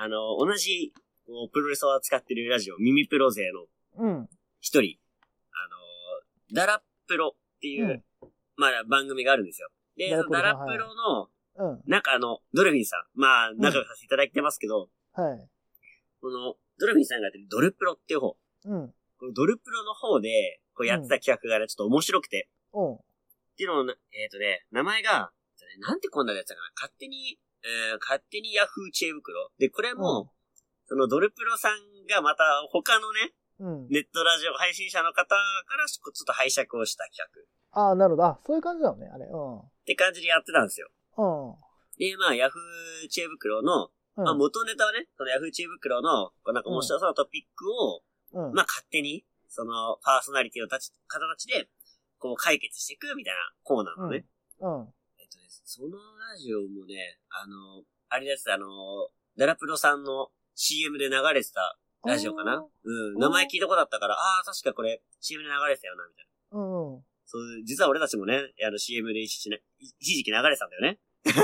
あの、同じ、こうプロレスを扱ってるラジオ、耳プロ勢のうん。一人、あの、ダラプロっていう、まあ、番組があるんですよ。で、ダラプロダラさんプロの、うん。中の、ドルフィンさん。まあ、仲良くさせていただいてますけど、はい。この、ドルフィンさんがやってるドルプロっていう方。うん。このドルプロの方で、こうやってた企画がね、ちょっと面白くて。うん。っていうのをな、えっ、とね、名前が、なんてこんなやつだかな。勝手に、えー、勝手にヤフー知恵袋。で、これも、そのドルプロさんがまた他のね、うん。ネットラジオ配信者の方からちょっと拝借をした企画。ああ、なるほど。あ、そういう感じなのね、あれ。うって感じでやってたんですよ。ん。うん。で、まあ、ヤフー知恵袋の、うん。まあ、元ネタはね、そのヤフー知恵袋の、こうなんか面白そうなトピックを、うん。まあ、勝手に、その、パーソナリティのたち方たちで、こう解決していくみたいなコーナーのね。うん。えっとね、そのラジオもね、あの、あれです、あの、ダラプロさんの CM で流れてたラジオかな？うん、名前聞いたことあったから、ああー、確かこれ CM で流れてたよな、みたいな。うん。うん。そう、実は俺たちもね、あの CM で一時ね一時期流れてたんだよね。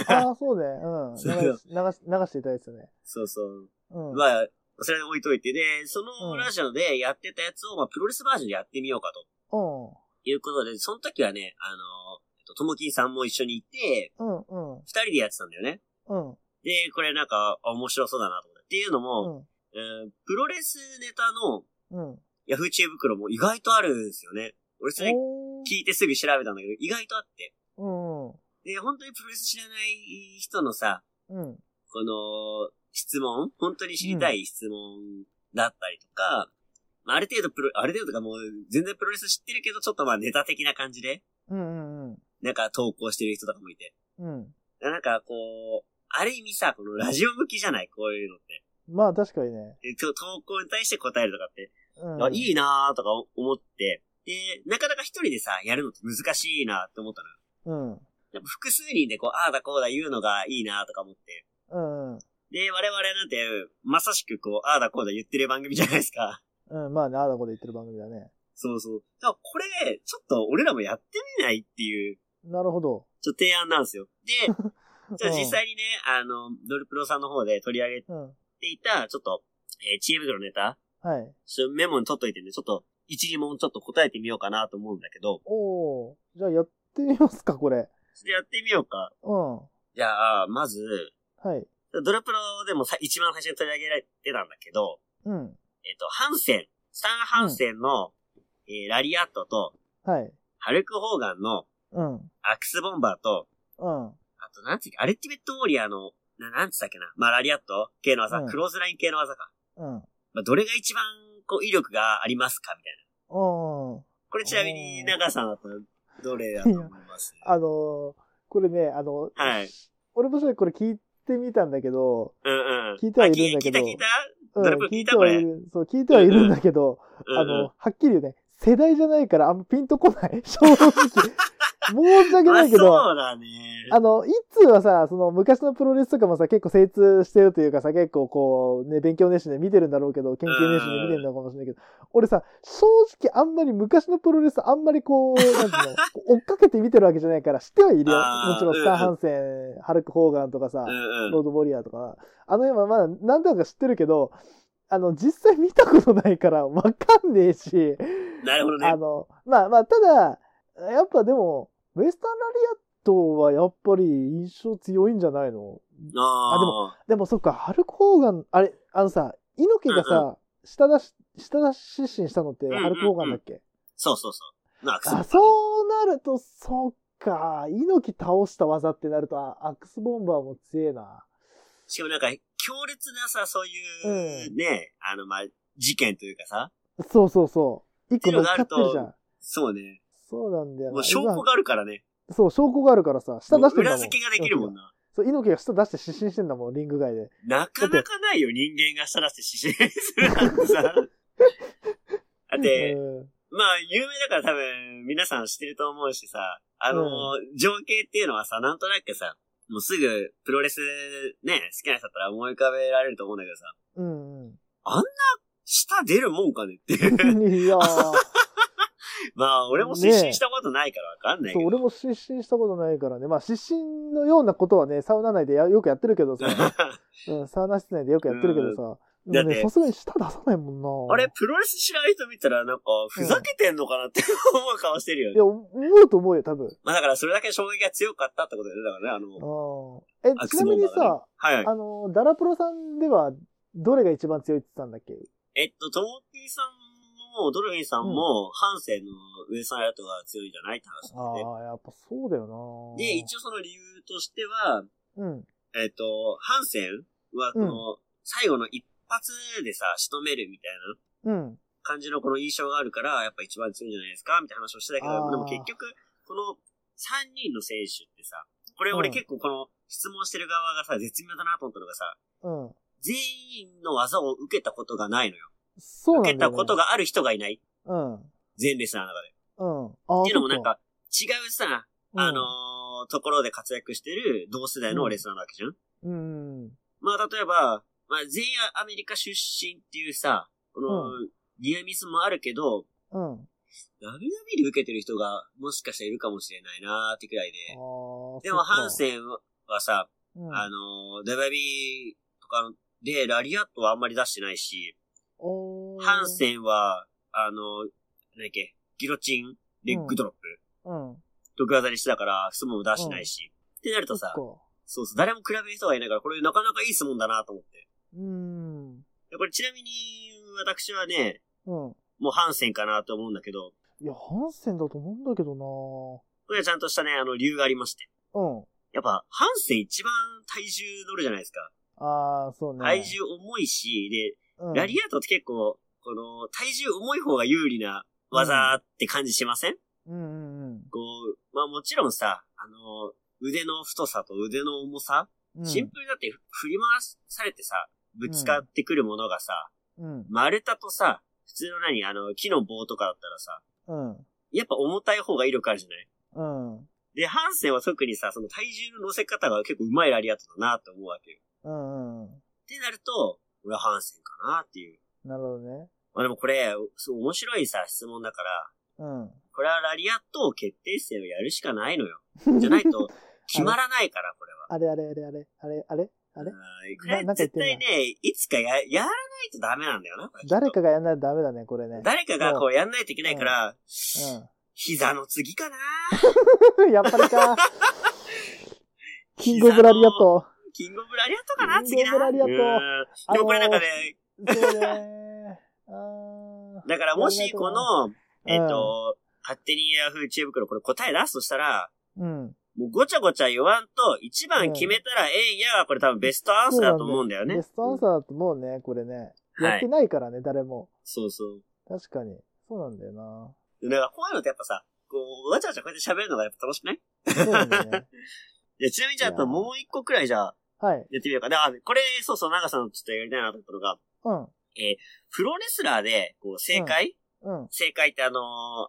ああ、そうね。うん。流し、流し、流していただいてたね。そうそう。うん。まあ、それ置いといて、で、そのうんラジオでやってたやつを、まあ、プロレスバージョンでやってみようかとうん。いうことで、その時はね、あの、と、ともきんさんも一緒にいて、うん。うん。二人でやってたんだよね。うん。で、これなんか、あ面白そうだなと思って。っていうのも、えープロレスネタのうん。うん。ヤフー知恵袋も意外とあるんですよね。俺それおー聞いてすぐ調べたんだけど、意外とあって。うん。で、本当にプロレス知らない人のさ、うん。この、質問本当に知りたい質問だったりとか、まあある程度プロ、ある程度とかもう全然プロレス知ってるけど、ちょっとまあネタ的な感じで、うん。うん。なんか投稿してる人とかもいて。うん。なんかこう、ある意味さ、このラジオ向きじゃない？こういうのって。まあ、確かにね。投稿に対して答えるとかって、うん。あいいなーとか思って、で、なかなか一人でさ、やるのって難しいなって思ったのよ。うん。やっぱ複数人でこう、ああだこうだ言うのがいいなとか思って。うん。で、我々なんて、まさしくこう、ああだこうだ言ってる番組じゃないですか。うん。まあね、ああだこで言ってる番組だね。そうそう。だからこれ、ちょっと俺らもやってみないっていう、なるほど。ちょっと提案なんですよ。で、じゃあ実際にね、あの、ドルプロさんの方で取り上げてうん。いた、ちょっと、えー、知恵袋ネタ、はい。ちょメモに取っといてね、ちょっと、一、二問ちょっと答えてみようかなと思うんだけど、おー。じゃあやってみますか、これ。ちょやってみようか。うん。じゃあ、まず、はい。ドラプロでもさ一番最初に取り上げられてたんだけど、うん。えっ、と、ハンセン、スタン・ハンセンの、えーラリアットと、はい。ハルク・ホーガンのうん。アクス・ボンバーと、うん。あと、なんつうアルティメット・ウォリアーの、ななんつったっけな。まあ、ラリアット？系の技、うんクローズライン系の技か。うん。まあ、どれが一番、こう、威力がありますかみたいな。うん。これちなみに、長さんだと、どれだと思います？あのー、これね、あの、はい。俺もそれこれ聞いてみたんだけど、うんうん。聞いてはいるんだけどあ聞いた聞いたうん聞聞いてはいる、そう、聞いてはいるんだけど、うんうんあの、はっきり言うね、世代じゃないからあんまピンとこない。正直。申し訳ないけまあど、そうだね。あの、いつはさ、その昔のプロレスとかもさ、結構精通してるというかさ、結構こう、ね、勉強熱心で見てるんだろうけど、研究熱心で見てるのかもしれないけど、俺さ、正直あんまり昔のプロレスあんまりこう、なんていうの、追っかけて見てるわけじゃないから、知ってはいるよ。もちろんスターハンセン、ハルク・ホーガンとかさ。ロード・ウォリアーとか、あの辺はまだ何とか知ってるけど、あの、実際見たことないからわかんねえし、なるほどねあ。の、まあまあ、ただ、やっぱでも、ウエスタンラリアットはやっぱり印象強いんじゃないの？ああでもでもそっか、ハルク・ホーガン、あれ、あのさ、猪木がさ、下出し、下出し失神したのってうんうんハルク・ホーガンだっけ、そうそうそう。まあ、アクスあ、そうなると、そっか、猪木倒した技ってなると、あアクスボンバーも強えな。しかもなんか、強烈なさ、そういう、ね、あの、まあ、事件というかさ、そうそうそう。一個乗っかってるじゃん。そうね。そうなんだよな。もう証拠があるからね。今そう、証拠があるからさ、下出してんだもん。裏付けができるもんな。そう、猪木が下出して失神してんだもん、リング外で。なかなかないよ、人間がしたらして死神するなんてさ。だって、うんまあ、有名だから多分、皆さん知ってると思うしさ、あの、情景っていうのはさ、なんとなくさ、もうすぐ、プロレス、ね、好きな人だったら思い浮かべられると思うんだけどさ、うんうん。舌出るもんかねっていう。いやー、まあ、俺も失神したことないからわかんないけそう、ど。俺も失神したことないからね。まあ、失神のようなことはね、サウナ内でやよくやってるけどさ、うん、サウナ室内でよくやってるけどさ、だってさすがに舌出さないもんな。あれ、プロレス知らない人見たら、なんか、ふざけてんのかなって思う顔してるよね。いや、思うと思うよ、多分。まあだから、それだけ衝撃が強かったってことだよね。だからね、あの、あえ、ちなみにさ、はいはい。あの、ダラプロさんでは、どれが一番強いって言ってたんだっけ？えっと、ともきさんも、ドルフィンさんも、ハンセンの上さんやとが強いんじゃないって話なんで。ああ、やっぱそうだよな。で、一応その理由としては、うん。えっと、ハンセンは、この、最後の一発でさ、仕留めるみたいなうん。感じのこの印象があるから、やっぱ一番強いんじゃないですかみたいな話をしてたけど、でも結局、この3人の選手ってさ、これ俺うん結構この質問してる側がさ、絶妙だなと思ったのがさ、うん。全員の技を受けたことがないのよ。そうなんだよ、ね。受けたことがある人がいない。うん。全レスラーの中で。うん。っていうのもなんか、違うさ、あのーところで活躍してる同世代のレスラーなわけじゃん、うん。まあ、例えば、まあ、全員アメリカ出身っていうさ、この、ニアミスもあるけど、うん。WWE で受けてる人がもしかしたらいるかもしれないなーってくらいで。ああ。でも、ハンン、センはさ、うん、あのー、WWE とかでラリアットはあんまり出してないし、ハンセンは、あのー、なんだっけ、ギロチン、レッグドロップ、うん。得技にしてたから、相撲も出してないし。ってなるとさ、そうそう、誰も比べる人がいないから、これなかなかいい相撲だなと思って。うん。でこれちなみに、私はね、うん。もうハンセンかなと思うんだけど、いや、ハンセンだと思うんだけどなこれはちゃんとしたね、あの、理由がありまして。うん。やっぱ、ハンセン一番体重乗るじゃないですか。ああ、そうね。体重重いし、で、うん、ラリアートって結構、この、体重重い方が有利な技って感じしません、うんうんうん。こう、まあもちろんさ、あの、腕の太さと腕の重さ、うんシンプルにだって振り回されてさ、ぶつかってくるものがさ、うん。丸太とさ、普通の何、あの、木の棒とかだったらさ、うん。やっぱ重たい方が威力あるじゃない？うん。で、ハンセンは特にさ、その体重の乗せ方が結構上手いラリアットだなって思うわけよ。うん。うん。ってなると、俺はハンセンかなっていう。なるほどね。まあでもこれ、そう面白いさ、質問だから、うん。これはラリアット決定戦をやるしかないのよ。じゃないと、決まらないから、これは。あれあれあれあれあれあれあれ？うんこれ絶対ね、いつかや、やらないとダメなんだよな。誰かがやんないとダメだね、これね。誰かがこうやんないといけないから、う膝の次かな？ん。やっぱりか。キングオブラリアット。キングオブラリアットかな？キン次な。グオブラリアットうんでもこれなんかね、そうね。あーだからもしこの、えっ、うんと、勝手にヤフー知恵袋これ答え出すとしたら、うん。もうごちゃごちゃ言わんと、一番決めたらええんやがこれ多分ベストアンサーだと思うんだよね。ベストアンサーだと思うね、これね。はいやってないからね、誰も。そうそう。確かに。そうなんだよな。だからこういうのってやっぱさ、こう、わちゃわちゃこうやって喋るのがやっぱ楽しくない？そうね。いや、ちなみにじゃあ、あともう一個くらいじゃあ、はい。やってみようか。で、あ、これ、そうそう、長さんのちょっとやりたいなと思ったのが、うん。プロレスラーで、こう、正解、うん。正解ってあのー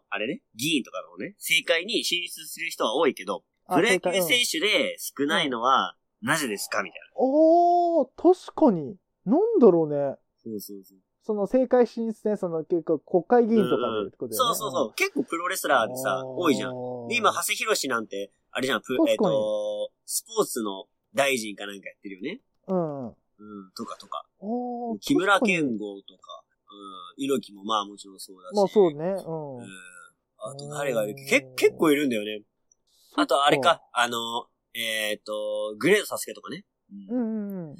あれね、議員とかのね、正解に進出する人は多いけど、あプロ野球正解うん選手で少ないのは、なぜですか？みたいおー、確かに。なんだろうね。な。そうそうそう。その政界進出ね、その結構国会議員とかでってことだよね。そうそうそう。結構プロレスラーでさ、多いじゃん。んで、今、長谷博士なんて、あれじゃん、えっ、と、スポーツの大臣かなんかやってるよね。うん。うん、とかとか。木村健吾とか、うん、猪木もまあもちろんそうだし。まあそうね。う。うんん。あと誰がいる？けけ結構いるんだよね。あとあれか、あの、えっ、と、グレートサスケとかね。うんうん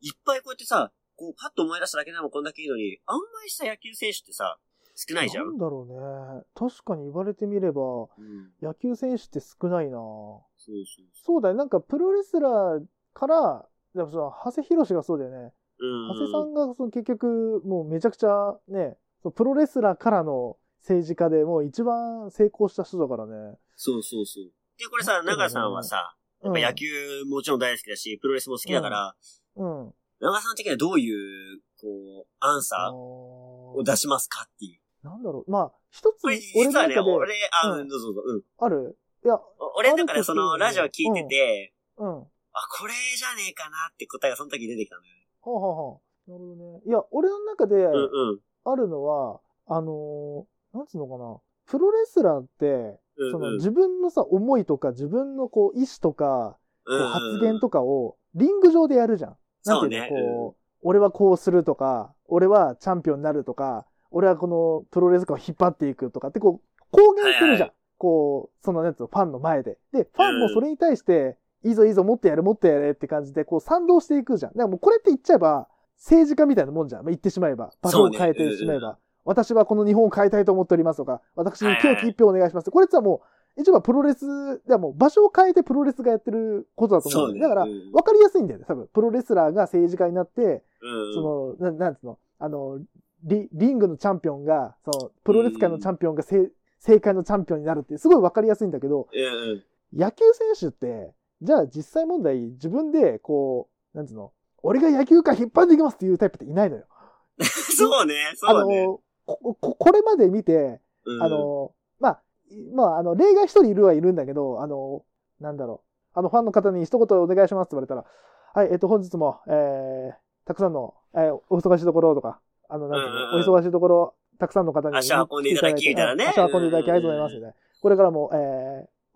いっぱいこうやってさ、こうパッと思い出しただけでもこんだけいいのに、あんまりさ野球選手ってさ、少ないじゃん。なんだろうね。確かに言われてみれば、うん。野球選手って少ないなそうそうそうだよ。なんかプロレスラーから、でもさ、長谷博士がそうだよね。長谷さんがその結局、もうめちゃくちゃね、プロレスラーからの政治家でもう一番成功した人だからね。そうそうそう。で、これさ、長さんはさ、やっぱ野球もちろん大好きだし、プロレスも好きだから、うん。うん。長さん的にはどういう、こう、アンあサーーを出しますかっていう。なんだろう。まあ、一つ、これ、俺実はね、の中で、俺、あ、うんうん、どうぞどうぞ、うん。ある？いや、俺の中でその、ラジオ聞いてて、うん。はあ、これじゃねえかなって答えがその時出てきたんだよね。あ、はあはあ、なるほどね。いや、俺の中でうんうん。あるのは、あのーなんつうのかな。プロレスラーって、うんその自分のさ、思いとか自分のこう、意思とか、こう発言とかを、リング上でやるじゃん。なんていうの、ねこう、俺はこうするとか、俺はチャンピオンになるとか、俺はこのプロレス界を引っ張っていくとかってこう、公言するじゃん。はいこう、そのやつファンの前で。で、ファンもそれに対して、いいぞいいぞ、もっとやれ、もっとやれって感じで、こう賛同していくじゃん。だからもうこれって言っちゃえば、政治家みたいなもんじゃん。まあ、言ってしまえば。場所を変えてしまえば。ね私はこの日本を変えたいと思っておりますとか、私に清き一票お願いします。これってはもう、一応はプロレス、ではもう場所を変えてプロレスがやってることだと思そううんね。だよ。だから、うんわかりやすいんだよね、多分。プロレスラーが政治家になって、うんその、ななんつうの、あの、リリングのチャンピオンが、その、プロレス界のチャンピオンがせ正解のチャンピオンになるって、すごいわかりやすいんだけど。野球選手って、じゃあ実際問題、自分で、こう、なんつうの、俺が野球界引っ張っていきますっていうタイプっていないのよ。そうね、あそうね。の、こ、ここれまで見て、うんあ、の、まあ、いまあ、あの、例外一人いるはいるんだけど、あの、なんだろう。あの、ファンの方に一言お願いしますって言われたら、はい、えっと、本日も、えー、たくさんの、えーお忙しいところとか、あの、なんていうの、うんうんうんお忙しいところ、たくさんの方に。足運んでいただきみたいなね足運んでいただきありがとうございますみたいな。これからも、え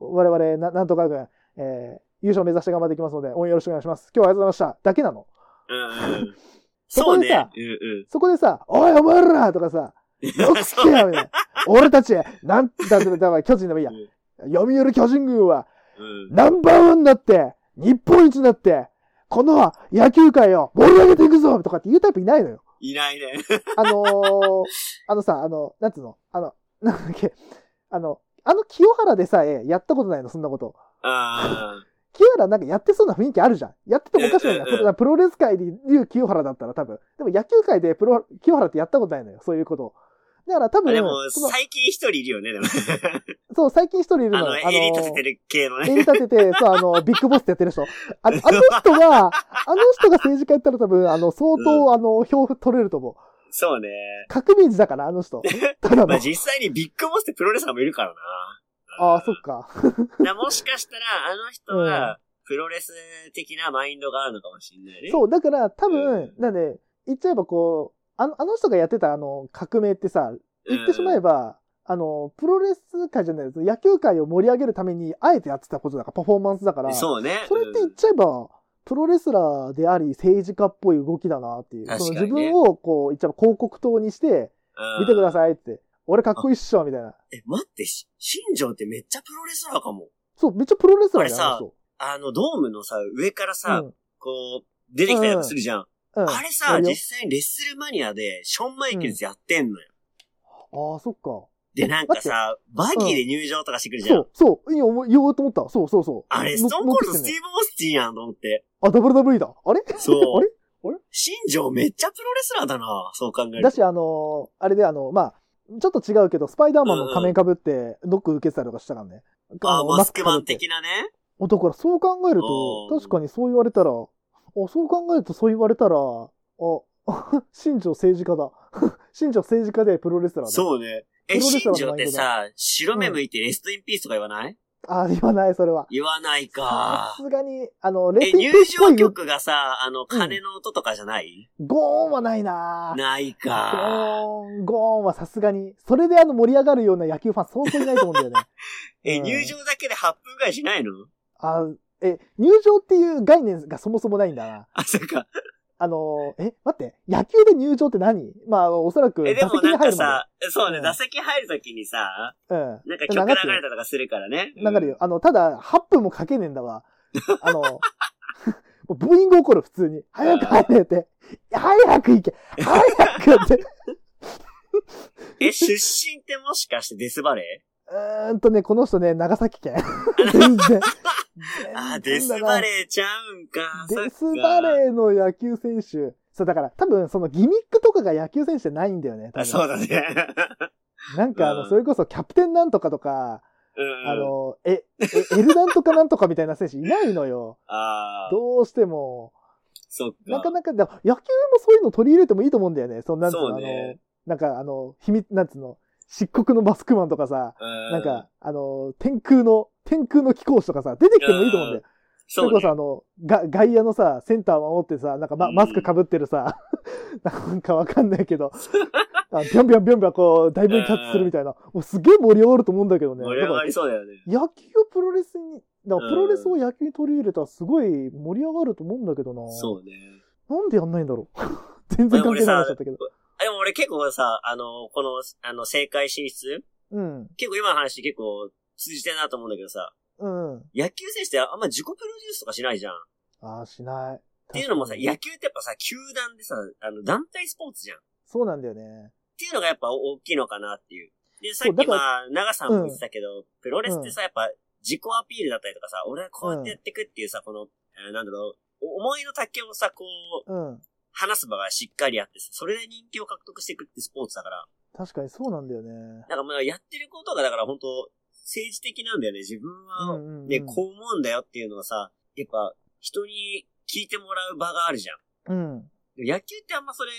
ー、我々、ななんとか軍、えー、優勝目指して頑張っていきますので、応援よろしくお願いします。今日はありがとうございました。だけなの。うんうん。そそうでさ。うんうん。そこでさ、おい、お前らとかさ、よく聞けよみたいな。俺たち、なんだって、だから巨人でもいいや。読売巨人軍は、うん。ナンバーワンになって、日本一になって、この野球界を盛り上げていくぞとかって言うタイプいないのよ。いないね。あのー、あのさ、あの、なんつうの？あの、なんだっけ、あの、あの清原でさえやったことないの、そんなこと。あ清原なんかやってそうな雰囲気あるじゃん。やっててもおかしくないな。うんプロレス界で言う清原だったら多分。でも野球界でプロ、清原ってやったことないのよ。そういうことを。だから多あ。分、でも、その最近一人いるよね、でも。そう、最近一人いるの。あの、襟立ててる系のね。襟立てて、そう、あの、ビッグボスってやってる人。ああの人が、あの人が政治家やったら多分、あの、相当、あの、票取れると思う。そうね。革命児だから、あの人。ただの。まあ実際にビッグボスってプロレスラーもいるからな。ああ、そっか。だもしかしたら、あの人は、プロレス的なマインドがあるのかもしれないね。そう、だから多う分、なんで、言っちゃえばこう、あの、あの人がやってたあの、革命ってさ、言ってしまえば、あの、プロレス界じゃないです。野球界を盛り上げるために、あえてやってたことだから、パフォーマンスだから、そそうね。れって言っちゃえば、プロレスラーであり、政治家っぽい動きだなっていう。確かにねその自分を、こう、言っちゃえば広告塔にして、うん見てくださいって。俺かっこいいっしょ、みたいな。え、待って、し新庄ってめっちゃプロレスラーかも。そう、めっちゃプロレスラーだよ、あれさあのドームのさ、上からさ、うんこう、出てきたりとかするじゃん。うん。あれさ、実際にレッスルマニアで、ショーン・マイケルズやってんのよ。ああ、そっか。で、なんかさ、バギーで入場とかしてくるじゃん。そう、そう。いいよ、言おうと思った。そうそうそう。あれ、のストーンコールド・スティーブ・オースティンやんと思って。あ、WWE だ。あれ？そう。あれ？あれ？新庄めっちゃプロレスラーだな、そう考えると。だし、あのーあれであの、まあ、ちょっと違うけど、スパイダーマンの仮面被って、ノック受けてたりとかしたからね。あ、のマスクマン的なね。だからそう考えると確かにそう言われたら、あ、そう考えるとそう言われたら、あ、新庄政治家だ。新庄政治家でプロレスラーだ。そうね。え、プロレスラー新庄ってさ、白目向いてレストインピースとか言わない？あ、言わない、それは。言わないさか。すがに、あの、レえ、入場曲がさ、あの、鐘の音とかじゃない、ゴーンはないなないか。ゴーン、ゴーンはさすがに。それであの盛り上がるような野球ファン相当いないと思うんだよね。え、うん入場だけで8分ぐらいしないの？あ、え、入場っていう概念がそもそもないんだな。あ、そっか。あの、え、待って、野球で入場って何？まあ、おそらくえ、で打もなんかさ、そうね、うん打席入るときにさ、で。うん。なんか曲流れたとかするからね。流れるよ。あの、ただ、8分もかけねえんだわ。あの、もうブーイング起こる、普通に。早く入れって。早く行け早くって。え、出身ってもしかしてデスバレうーんとね、この人ね、長崎県。全然。ーあ、デスバーレーちゃうんか。デスバーレーの野球選手。そう、だから多分そのギミックとかが野球選手じゃないんだよね。そうだね。なんかあの、うんそれこそキャプテンなんとかとか、うん。あ、の、え、えエルなんとかなんとかみたいな選手いないのよ。ああ、どうしても。そっか。なかなか、だ野球もそういうの取り入れてもいいと思うんだよね。そのなんつうの、あの、なんかあの、秘密、なんつうの、漆黒のマスクマンとかさ、ななんか、、あの、天空の、天空の貴公子とかさ、出てきてもいいと思うんだよ。それこそあの、が外野のさ、センター守ってさ、なんかマうんマスク被ってるさ、なんかわかんないけど、あビャンビャンビャンビャンこう、だいぶキャッチするみたいな。もうすげえ盛り上がると思うんだけどね。盛り上がりそうだよね。野球をプロレスに、だからプロレスを野球に取り入れたらすごい盛り上がると思うんだけどな。そうね。なんでやんないんだろう。全然関係ない話だったけど。あでも俺結構さ、あの、この、あの、正解進出？うん。結構今の話結構通じてるなと思うんだけどさ、うん。野球選手ってあんま自己プロデュースとかしないじゃん。っああ、しない。っていうのもさ、野球ってやっぱさ、球団でさ、あの、団体スポーツじゃん。っそうなんだよね。ていうのがやっぱ大きいのかなっていう。で、さっきまあ、長さんも言ってたけど、プロレスってさ、やっぱ自己アピールだったりとかさ、俺はこうやってやっていくっていうさ、この、えーなんだろう、お思いの丈をさ、こう、うん。話す場がしっかりあってさ、それで人気を獲得していくってスポーツだから、確かにそうなんだよね。なんかまあ、やってることがだから本当政治的なんだよね。自分は、ね、こう思うんだよっていうのはさ、やっぱ、人に聞いてもらう場があるじゃん。うん。野球ってあんまそれ、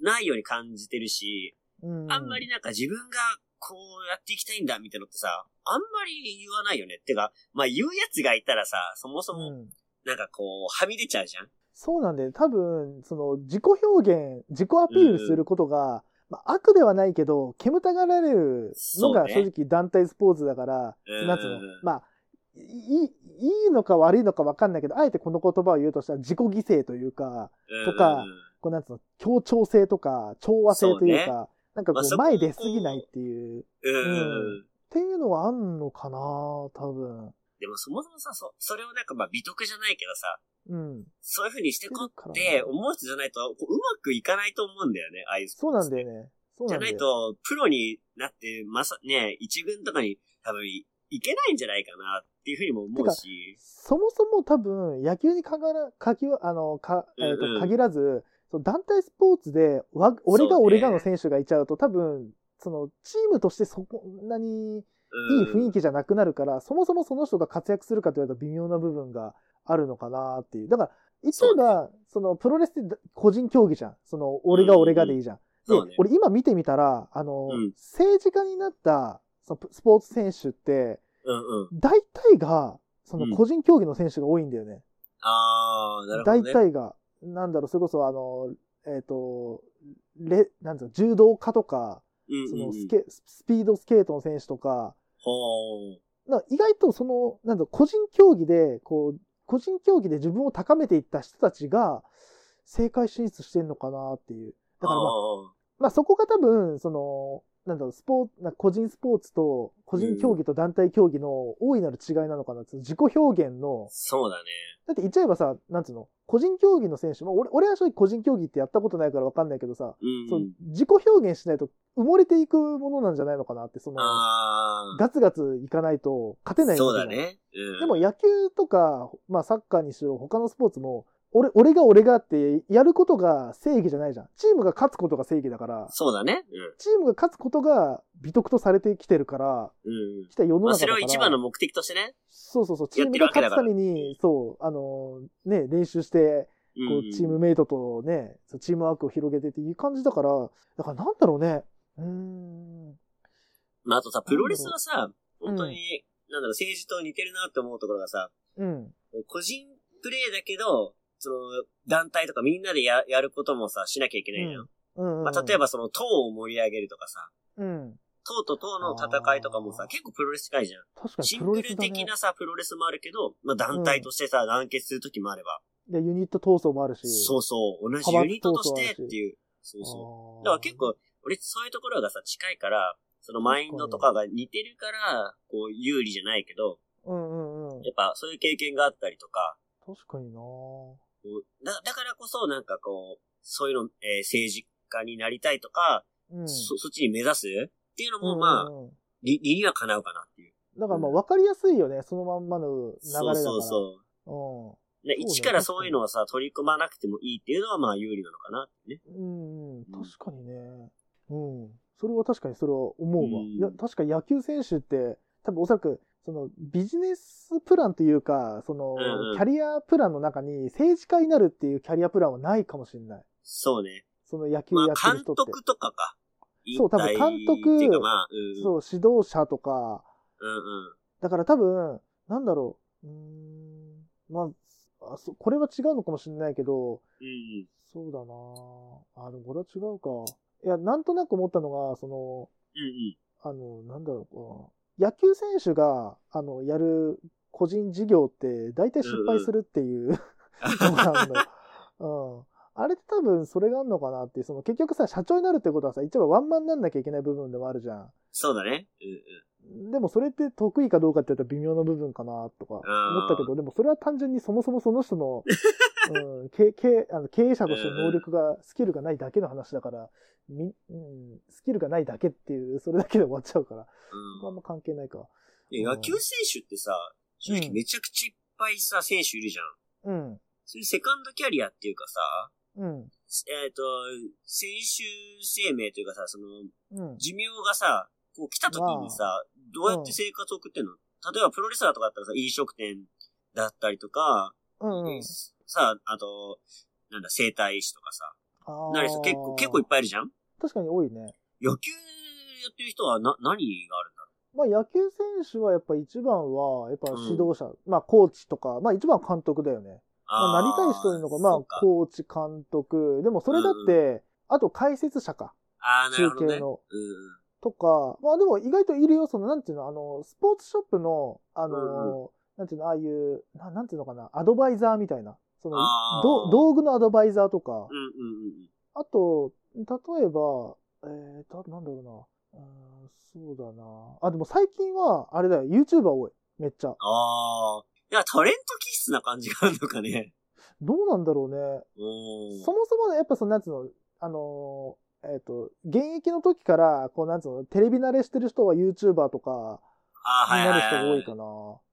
ないように感じてるし、うん。あんまりなんか自分がこうやっていきたいんだみたいなのってさ、あんまり言わないよね。てか、まあ言うやつがいたらさ、そもそもうん。なんかこう、はみ出ちゃうじゃん。そうなんだよ。多分、その、自己表現、自己アピールすることが、まあ、悪ではないけど、煙たがられるのが正直団体スポーツだから、うんなんつうの、まあ、いい、いいのか悪いのか分かんないけど、あえてこの言葉を言うとしたら自己犠牲というか、うん。とかこうなんつうの、協調性とか、調和性というか、なんかこう、前出すぎないっていう。うん。っていうのはあんのかな多分。でもそもそもさ、そ、それをなんかまあ美徳じゃないけどさ、うん。そういう風にしてこって思う人じゃないと、こううまくいかないと思うんだよね、ああいうそうなんだよね。そうじゃなんだよ。ないと、プロになって、まさ、ね、一軍とかに多分いいけないんじゃないかなっていうふうにも思うし。そもそも多分、野球にかがら、かきわ、あの、か、えっ、うんうんと、限らず、その団体スポーツで、わ、俺が俺がの選手がいちゃうと、多分、その、チームとしてそこんなにいい雰囲気。気じゃなくなるから、そもそもその人が活躍するかと言われたら微妙な部分があるのかなっていう。だから、言っちゃえば、その、プロレスって個人競技じゃん。その、俺が俺がでいいじゃん。で俺今見てみたら、あの、うん政治家になった、そのスポーツ選手って。大体が、そうんの個人競技の選手が多いんだよね。あー、なるほど、大ね。体が、なんだろう、それこそあの、えっ、と、レ、なんつうの、柔道家とか、そのスケ、スピードスケートの選手とか、ほー。な意外とその、なんだ個人競技で、こう、個人競技で自分を高めていった人たちが、正解進出してんのかなっていう。だからまあ、あまあそこが多分、その、なんだろう、スポーツ、な個人スポーツと、個人競技と団体競技の大いなる違いなのかなって、自己表現のー、そうだね。だって言っちゃえばさ、なんつうの、個人競技の選手も、俺俺は正直個人競技ってやったことないからわかんないけどさ、うん、そう自己表現しないと埋もれていくものなんじゃないのかなって、その、あガツガツいかないと勝てー。ないそうだね。うん。でも野球とか、まあサッカーにしろ他のスポーツも、俺、俺が俺がってやることが正義じゃないじゃん。チームが勝つことが正義だから、そうだね。チームが勝つことが美徳とされてきてるから、うん。うん。来た世のまあ、中だから。それを一番の目的としてね。そうそうそう、チームが勝つために、そう、あのね、練習して、うんこう、チームメイトとね、そうチームワークを広げてっていう感じだから、だからなんだろうね。うーん。まあ、あとさ、プロレスはさ、うん本当に、なんだろう、政治と似てるなって思うところがさ、うん。個人プレーだけど、その、団体とかみんなでややることもさ、しなきゃいけないじゃん。うん。うん。まあ、例えばその、党を盛り上げるとかさ、うん。党と党の戦いとかもさ、結構プロレス近いじゃん。確かにシングル的。なさ、プロレスもあるけど、まあ、団体としてさ、団結するときもあれば、で、ユニット闘争もあるし。そうそう、同じユニットとしてっていう、そうそう。うだから結構、俺そういうところがさ、近いから、そのマインドとかが似てるから、こう、有利じゃないけど、うんうんうん。やっぱそういう経験があったりとか、確かになこうだだからこそ、なんかこう、そういうの、えー政治家になりたいとか、うん。そ、そっちに目指す？っていうのも、うんまあ、うんうん理、理にはかなうかなっていう。だからまあ分かりやすいよね。そのまんまの流れだから。そうそうそう。うね、そうね一からそういうのをさ、取り組まなくてもいいっていうのは、まあ、有利なのかなってね。ん。うん、うん。確かにね。うん。それは確かにそれは思うわ。うんいや、確かに野球選手って、多分おそらく、そのビジネスプランというか、その、うんうんキャリアプランの中に政治家になるっていうキャリアプランはないかもしれない。そうね。その野球まあ、やってる人って。監督とかか。そう多分監督まあ、うん。そう、指導者とか、うんうん。だから多分、なんだろう。うーん。まあ、あそこれは違うのかもしれないけど、うんうん。そうだなあ、でもこれは違うか。いや、なんとなく思ったのが、その、うんうん。あの、なんだろうな。野球選手が、あの、やる個人事業って、大体失敗するっていうのがあるのよ。うん。あれって多分それがあるのかなってその結局さ、社長になるってことはさ、一番ワンマンになんなきゃいけない部分でもあるじゃん。そうだね。うんうん。でもそれって得意かどうかって言ったら微妙な部分かなとか思ったけど、でもそれは単純にそもそもその人の、うん、経経あの経営者としての能力が、スキルがないだけの話だから、みうん、スキルがないだけっていう、それだけで終わっちゃうから、そこはあんま関係ないか。で野球選手ってさ、正直めちゃくちゃいっぱいさ、選手いるじゃん。うん、そういうセカンドキャリアっていうかさ、うん、えっ、と、選手生命というかさ、その、うん。寿命がさ、こう来た時にさ、どうやって生活を送ってんの、例えばプロレスラーとかだったらさ、飲食店だったりとか、うん、うん。さ、あと、なんだ、整体師とかさ、あなる人結構、結構いっぱいいるじゃん？確かに多いね。野球やってる人はな、何があるんだろまあ野球選手はやっぱ一番は、やっぱ指導者、まあコーチとか、まあ一番は監督だよね。うまあ、なりたい人いるのが、まあコーチ、監督。でもそれだって、あと解説者か。あー、なるほどね。中継の。うんとか、まあでも意外といるよ、その、なんていうの、あの、スポーツショップの、あの、なんていうの、ああいう、ななんていうのかな、アドバイザーみたいな。そのど道具のアドバイザーとか、うんうんうんあと、例えば、えーと、なんだろうな。うーんそうだな。あ、でも最近は、あれだよ、YouTuber 多い。めっちゃ。ああ。いや、タレント気質な感じがあるのかね。どうなんだろうね。うん。そもそもね、やっぱその、なんつうの、あのー、えっ、と、現役の時から、こう、なんつうの、テレビ慣れしてる人は YouTuber とか、になる人がはい。多いかな。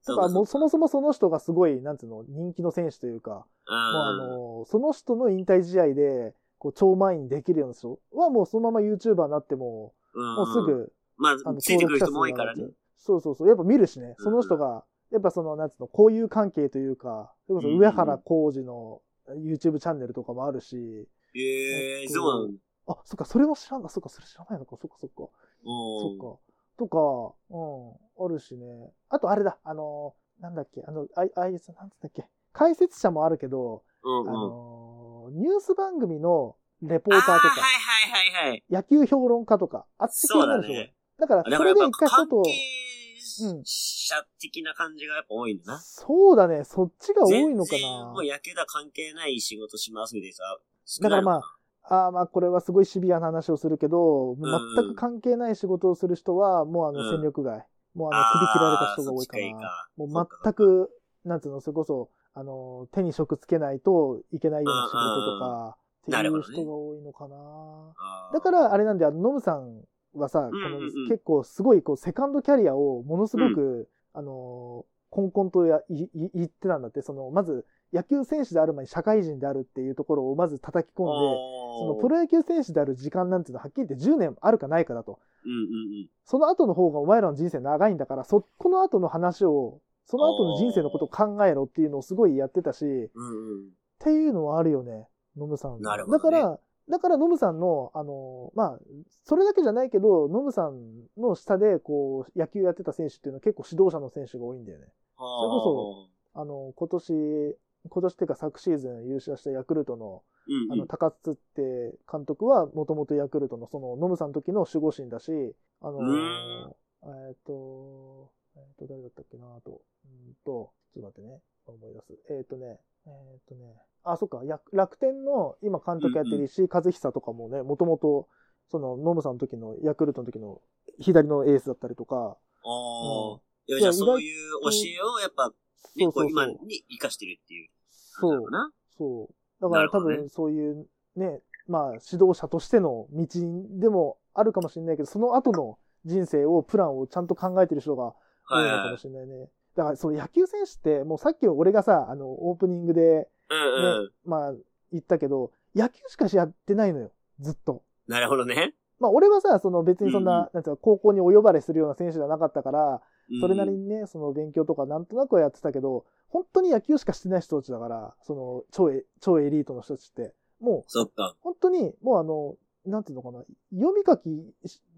だからもうそもそもその人がすごい、なんつうの、人気の選手というか、うん。もうあの、その人の引退試合で、こう、超満員できるような人はもうそのまま YouTuber になっても、うん、もうすぐ、まああの、、ついてくる人も多いからね。そうそうそう。やっぱ見るしね。うんその人が、やっぱその、なんつうの、交友関係というか、それこそ上原浩二の YouTube チャンネルとかもあるし、ええー、えっとそうなの。あ、そっか、それも知らんだ。そっか、それ知らないのか。そっか、そっか。そうん。っか。とか、うん、あるしね。あと、あれだ。あの、なんだっけ。あの、あい、あいつ、なんつったっけ。解説者もあるけど、うんうん。あの、ニュース番組のレポーターとか、はいはいはいはい。野球評論家とか、あっち系になる人が多いね。だから、それで一回ちょっ関と、係者的な感じがやっぱ多いんだな。そうだね。そっちが多いのか全然なもう。野球とは関係ない仕事しますみたいなさ。だからまああ、ああ、まあこれはすごいシビアな話をするけど、ん全く関係ない仕事をする人は、もうあのうん。戦力外。もうあの首切られた人が多いかあーそっちがいいな。か。もそう全く、なんつうの、それこそ、あの、手に職つけないといけないような仕事とか、っていう人が多いのかな。あーだから、あれなんで、あの、ノムさんはさ、このうんうん。うん結構すごい、こう、セカンドキャリアをものすごく、あの、こんこんとやいい言ってたんだって、その、まず、野球選手である前に社会人であるっていうところをまず叩き込んで、そのプロ野球選手である時間なんていうのははっきり言って10年あるかないかだと。うんうんうん。その後の方がお前らの人生長いんだから、そこの後の話を、その後の人生のことを考えろっていうのをすごいやってたし、っうんうん。ていうのはあるよね、ノムさん。なるほどねだから、だからノムさんの、あの、まあ、それだけじゃないけど、ノムさんの下で、こう、野球やってた選手っていうのは結構指導者の選手が多いんだよね。それこあの、今年、今年っていうか昨シーズン優勝したヤクルトの、うんうん。あの、高津って監督は、もともとヤクルトの、その、ノムさんの時の守護神だし、あのうーん。えっ、と、えっ、と、誰だったっけなと、うんと、ちょっと待ってね、思い出す。えっ、とね、えっ、とね、あ、そっか、や楽天の今監督やってる石井和久とかもね、もともと、その、ノムさんの時の、ヤクルトの時の左のエースだったりとか、ああ。いや、いやじゃあそういう教えをやっぱ、ね、そうそううこ今そう。に活かしてるっていう。そう。な。そう。だから多分そういうね、まあ指導者としての道でもあるかもしれないけど、その後の人生を、プランをちゃんと考えてる人が多いのかもしれないね。だからそう野球選手って、もうさっき俺がさ、あの、オープニングで、うんうん。まあ言ったけど、野球しかやってないのよ。ずっと。なるほどね。まあ俺はさ、その別にそんな、うんうんなんていうの高校にお呼ばれするような選手じゃなかったから、うんそれなりにね、その勉強とかなんとなくはやってたけど、本当に野球しかしてない人たちだから、その超エ超エリートの人たちって、もうそっか。本当にもうあの、なんていうのかな、読み書き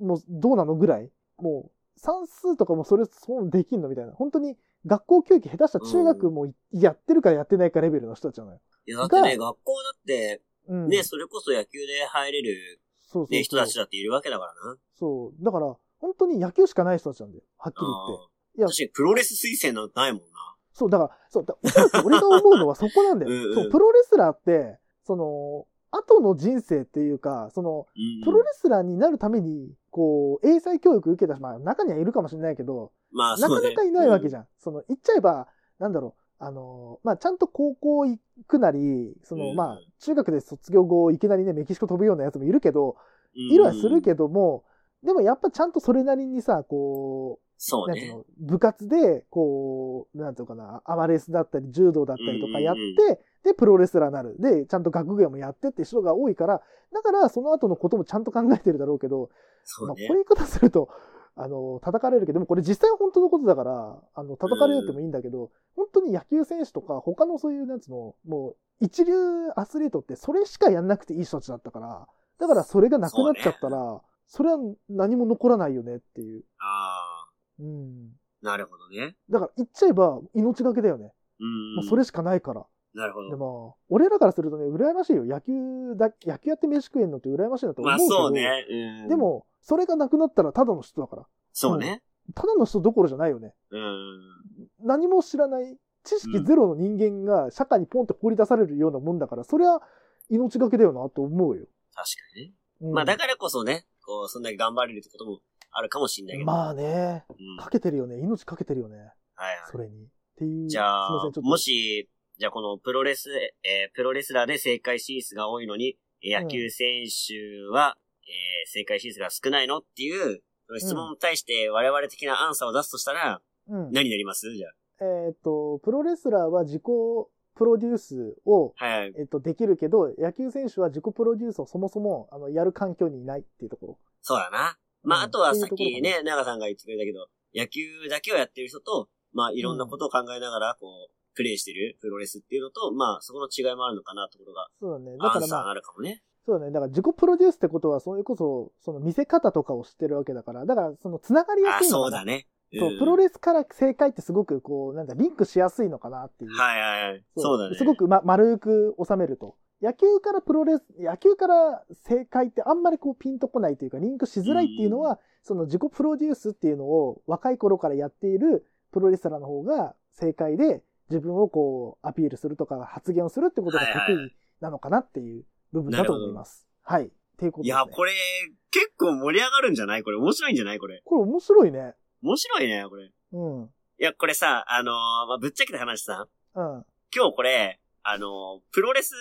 もどうなのぐらい、もう算数とかもそれそうできんのみたいな、本当に学校教育下手したら中学もやってるかやってないかレベルの人たちなのよ。いや、だってね、が学校だって、うん。ね、それこそ野球で入れるそうそうそうね、人たちだっているわけだからな。そう。だから、本当に野球しかない人たちなんだよ。はっきり言って。いや確かにプロレス推薦なんてないもんな。そう、だから、そう、だおそらく俺が思うのはそこなんだよ。うんうんそう、プロレスラーって、その、後の人生っていうか、その、うんプロレスラーになるために、こう、英才教育受けた人、まあ、中にはいるかもしれないけど、まあ、なかなかいないわけゃん。じゃん。その、言っちゃえば、なんだろう、あの、まあ、ちゃんと高校行くなり、その、うんまあ、中学で卒業後、いきなりね、メキシコ飛ぶようなやつもいるけど、うんいるはするけども、でもやっぱちゃんとそれなりにさ、こう、そうね。の、部活で、こう、なんていうのかな、アマレスだったり、柔道だったりとかやって、うんうんで、プロレスラーになる。で、ちゃんと学芸もやってって人が多いから、だから、その後のこともちゃんと考えてるだろうけど、まあ、こそうねういう。言い方すると、あの、叩かれるけど、でもこれ実際は本当のことだから、あの、叩かれてもいいんだけど、本当に野球選手とか、他のそういう、なんつうの、もう、一流アスリートってそれしかやんなくていい人たちだったから、だからそれがなくなっちゃったら、それは何も残らないよねっていう。ああ、うん。なるほどね。だから言っちゃえば命がけだよね。うん。もうそれしかないから。なるほど。でも、俺らからするとね、羨ましいよ。野球だ、野球やって飯食えんのって羨ましいなと思まあうけど。そうね。うん。で、も、それがなくなったらただの人だから。そうね。ただの人どころじゃないよね。うん。何も知らない、知識ゼロの人間が社会にポンって放り出されるようなもんだから、それは命がけだよなと思うよ。確かにね。うんまあだからこそね、こう、そんだけ頑張れるってこともあるかもしれないけど。まあね、うん。かけてるよね。命かけてるよね。はいはい。それに。っていう。じゃあ。もし、じゃあこのプロレス、えープロレスラーで正解進出が多いのに、えー野球選手は、えー正解進出が少ないのっていう、質問に対して我々的なアンサーを出すとしたら、うん。何になります？じゃえっ、と、プロレスラーは自己プロデュースを、あ。はい。えっ、と、できるけど、野球選手は自己プロデュースをそもそも、あの、やる環境にいないっていうところ。そうだな。まあ、うんあとはさっきね、長さんが言ってくれたけど、野球だけをやってる人と、まあ、いろんなことを考えながら、こう、プレイしてるプロレスっていうのと、まあ、そこの違いもあるのかなってことが、そうだね。だからまあ、あるかもね。そうだね。だから自己プロデュースってことは、それこそ、その見せ方とかを知ってるわけだから、だから、その、つながりやあ、すいの。そうだね。そう、プロレレスから正解ってすごく、こう、なんだ、リンクしやすいのかなっていう。はいはいはい。そうだね。すごく、ま、丸く収めると。野球からプロレス、野球から正解ってあんまりこうピンとこないというか、リンクしづらいっていうのは、その自己プロデュースっていうのを若い頃からやっているプロレスラーの方が正解で、自分をこうアピールするとか発言をするってことが得意なのかなっていう部分だと思います。はい。っていうことです、ね。いや、これ、結構盛り上がるんじゃない？これ面白いんじゃない？これ。これ面白いね。面白いね、これ。うん。うん。いや、これさ、あのーまあ、ぶっちゃけた話さ、今日これ、あのープロレス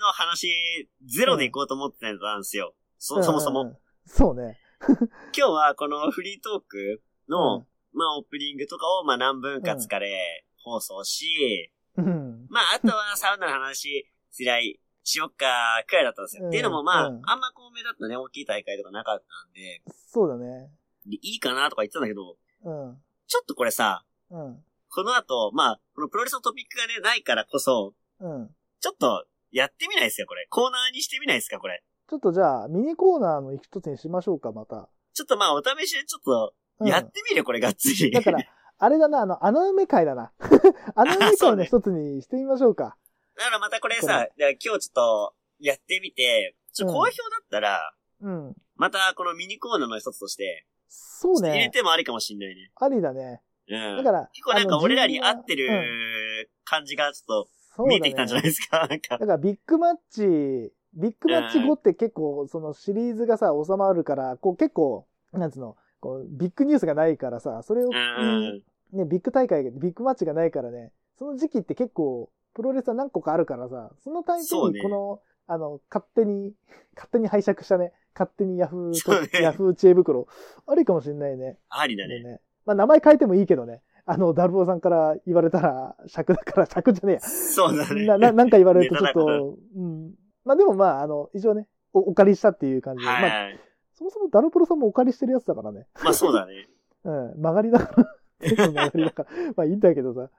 の話、ゼロで行こうと思ってたんですよ。そ、そもそも。うんうんうん。そうね。今日はこのフリートークの、うんまあ、オープニングとかを、まあ、何分割かで放送し、うん。まあ、あとは サウナの話、しらい、しよっか、くらいだったんですよ。うんっていうのも、まあ、うんあんまこう目立ったね、大きい大会とかなかったんで、そうだね。でいいかなとか言ってたんだけど、うん。ちょっとこれさ、うん。この後、まあ、このプロレスのトピックがね、ないからこそ、うん。ちょっと、やってみないですか、これ。コーナーにしてみないですか、これ。ちょっとじゃあ、ミニコーナーの一つにしましょうか、また。ちょっとまあ、お試しでちょっと、うんやってみる、これ、がっつり。だから、あれだな、あの、穴埋め会だな。穴埋め会の一つにしてみましょうか。だからまたこれこさ、じゃあ今日ちょっと、やってみて、ちょっと好評だったら、うん。またこのミニコーナーの一つとして、そうちょっと入れね。てもありかもしんないね。ありだね。うん。だから、結構なんか俺らに合ってる感じがちょっと見えてきたんじゃないですか？なんかだ。からビッグマッチ、ビッグマッチ後って結構、そのシリーズがさ、収まるから、こう結構、なんつうの、こう、ビッグニュースがないからさ、それを、うん。ね、ビッグ大会、ビッグマッチがないからね、その時期って結構、プロレスは何個かあるからさ、そのタイミンそうねグにこの、あの、勝手に、勝手に拝借したね、勝手にヤフーそうねと、ヤフー知恵袋、ありかもしれないね。ありだね。でね。まあ名前変えてもいいけどね。あの、ダルボーさんから言われたら、尺だから、尺じゃねえそうだね。や。な、な、なんか言われるとちょっと、うん。まあでもまあ、あの、一応ね、おお借りしたっていう感じで。まあ、はい。そもそもダルプロさんもお借りしてるやつだからね。まあそうだね。うん。曲がりだから。結構曲がりだから。まあいいんだけどさ。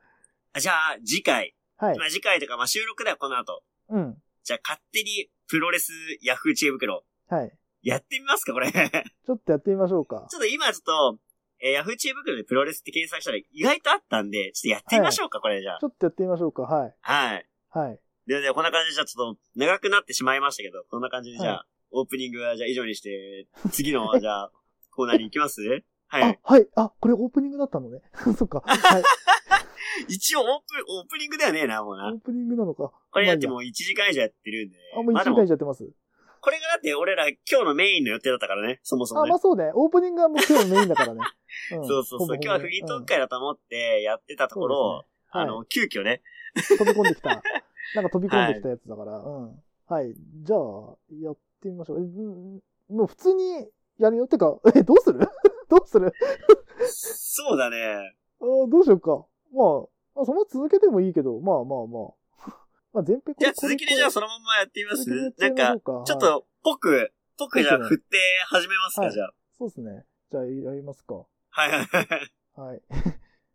あじゃあ、次回。はいま。あ次回とか、まあ収録だよ、この後。うん。じゃあ勝手にプロレスヤフー知恵袋。はい。やってみますか、これ。ちょっちょっとやってみましょうか。と今ちょっと、えーヤフー知恵袋でプロレスって検索したら意外とあったんで、ちょっとやってみましょうか、これじゃあち。ょっとやってみましょうか。はい。はい。はい。で、で、こんな感じでじゃあちょっと長くなってしまいましたけど、こんな感じでじゃあ、オープニングはじゃあ以上にして、次の、じゃあ、コーナーに行きます？はあい。、はい。あ、これオープニングだったのね。そっか。はい。一応オープン、オープニングではねえな、もうなオー。プニングなのか。これだってまもう1時間以上やってるんで。あもう1時間以上やってます。これがだって俺ら今日のメインの予定だったからね、そもそもあ、ね。まあそうね。オープニングはもう今日のメインだからね。んそうそうそう。今日はフリートーク会だと思ってやってたところ、あの、急遽ね、うん飛び込んできた。なんか飛び込んできたやつだから。うん。はい。じゃあ、やってみましょう。もう普通にやるよ。てか、え、どうする？どうする？そうだね。あーどうしようか。まあ、まあ、そのまま続けてもいいけど、まあまあまあ。まあ前編じゃあ続きでじゃあこそのままやってみます？なんかちょっはいと、ぽく、ぽくじゃあ振って始めますか、はいじゃあ。そうですね。じゃあやりますか。はいはいはい。はい。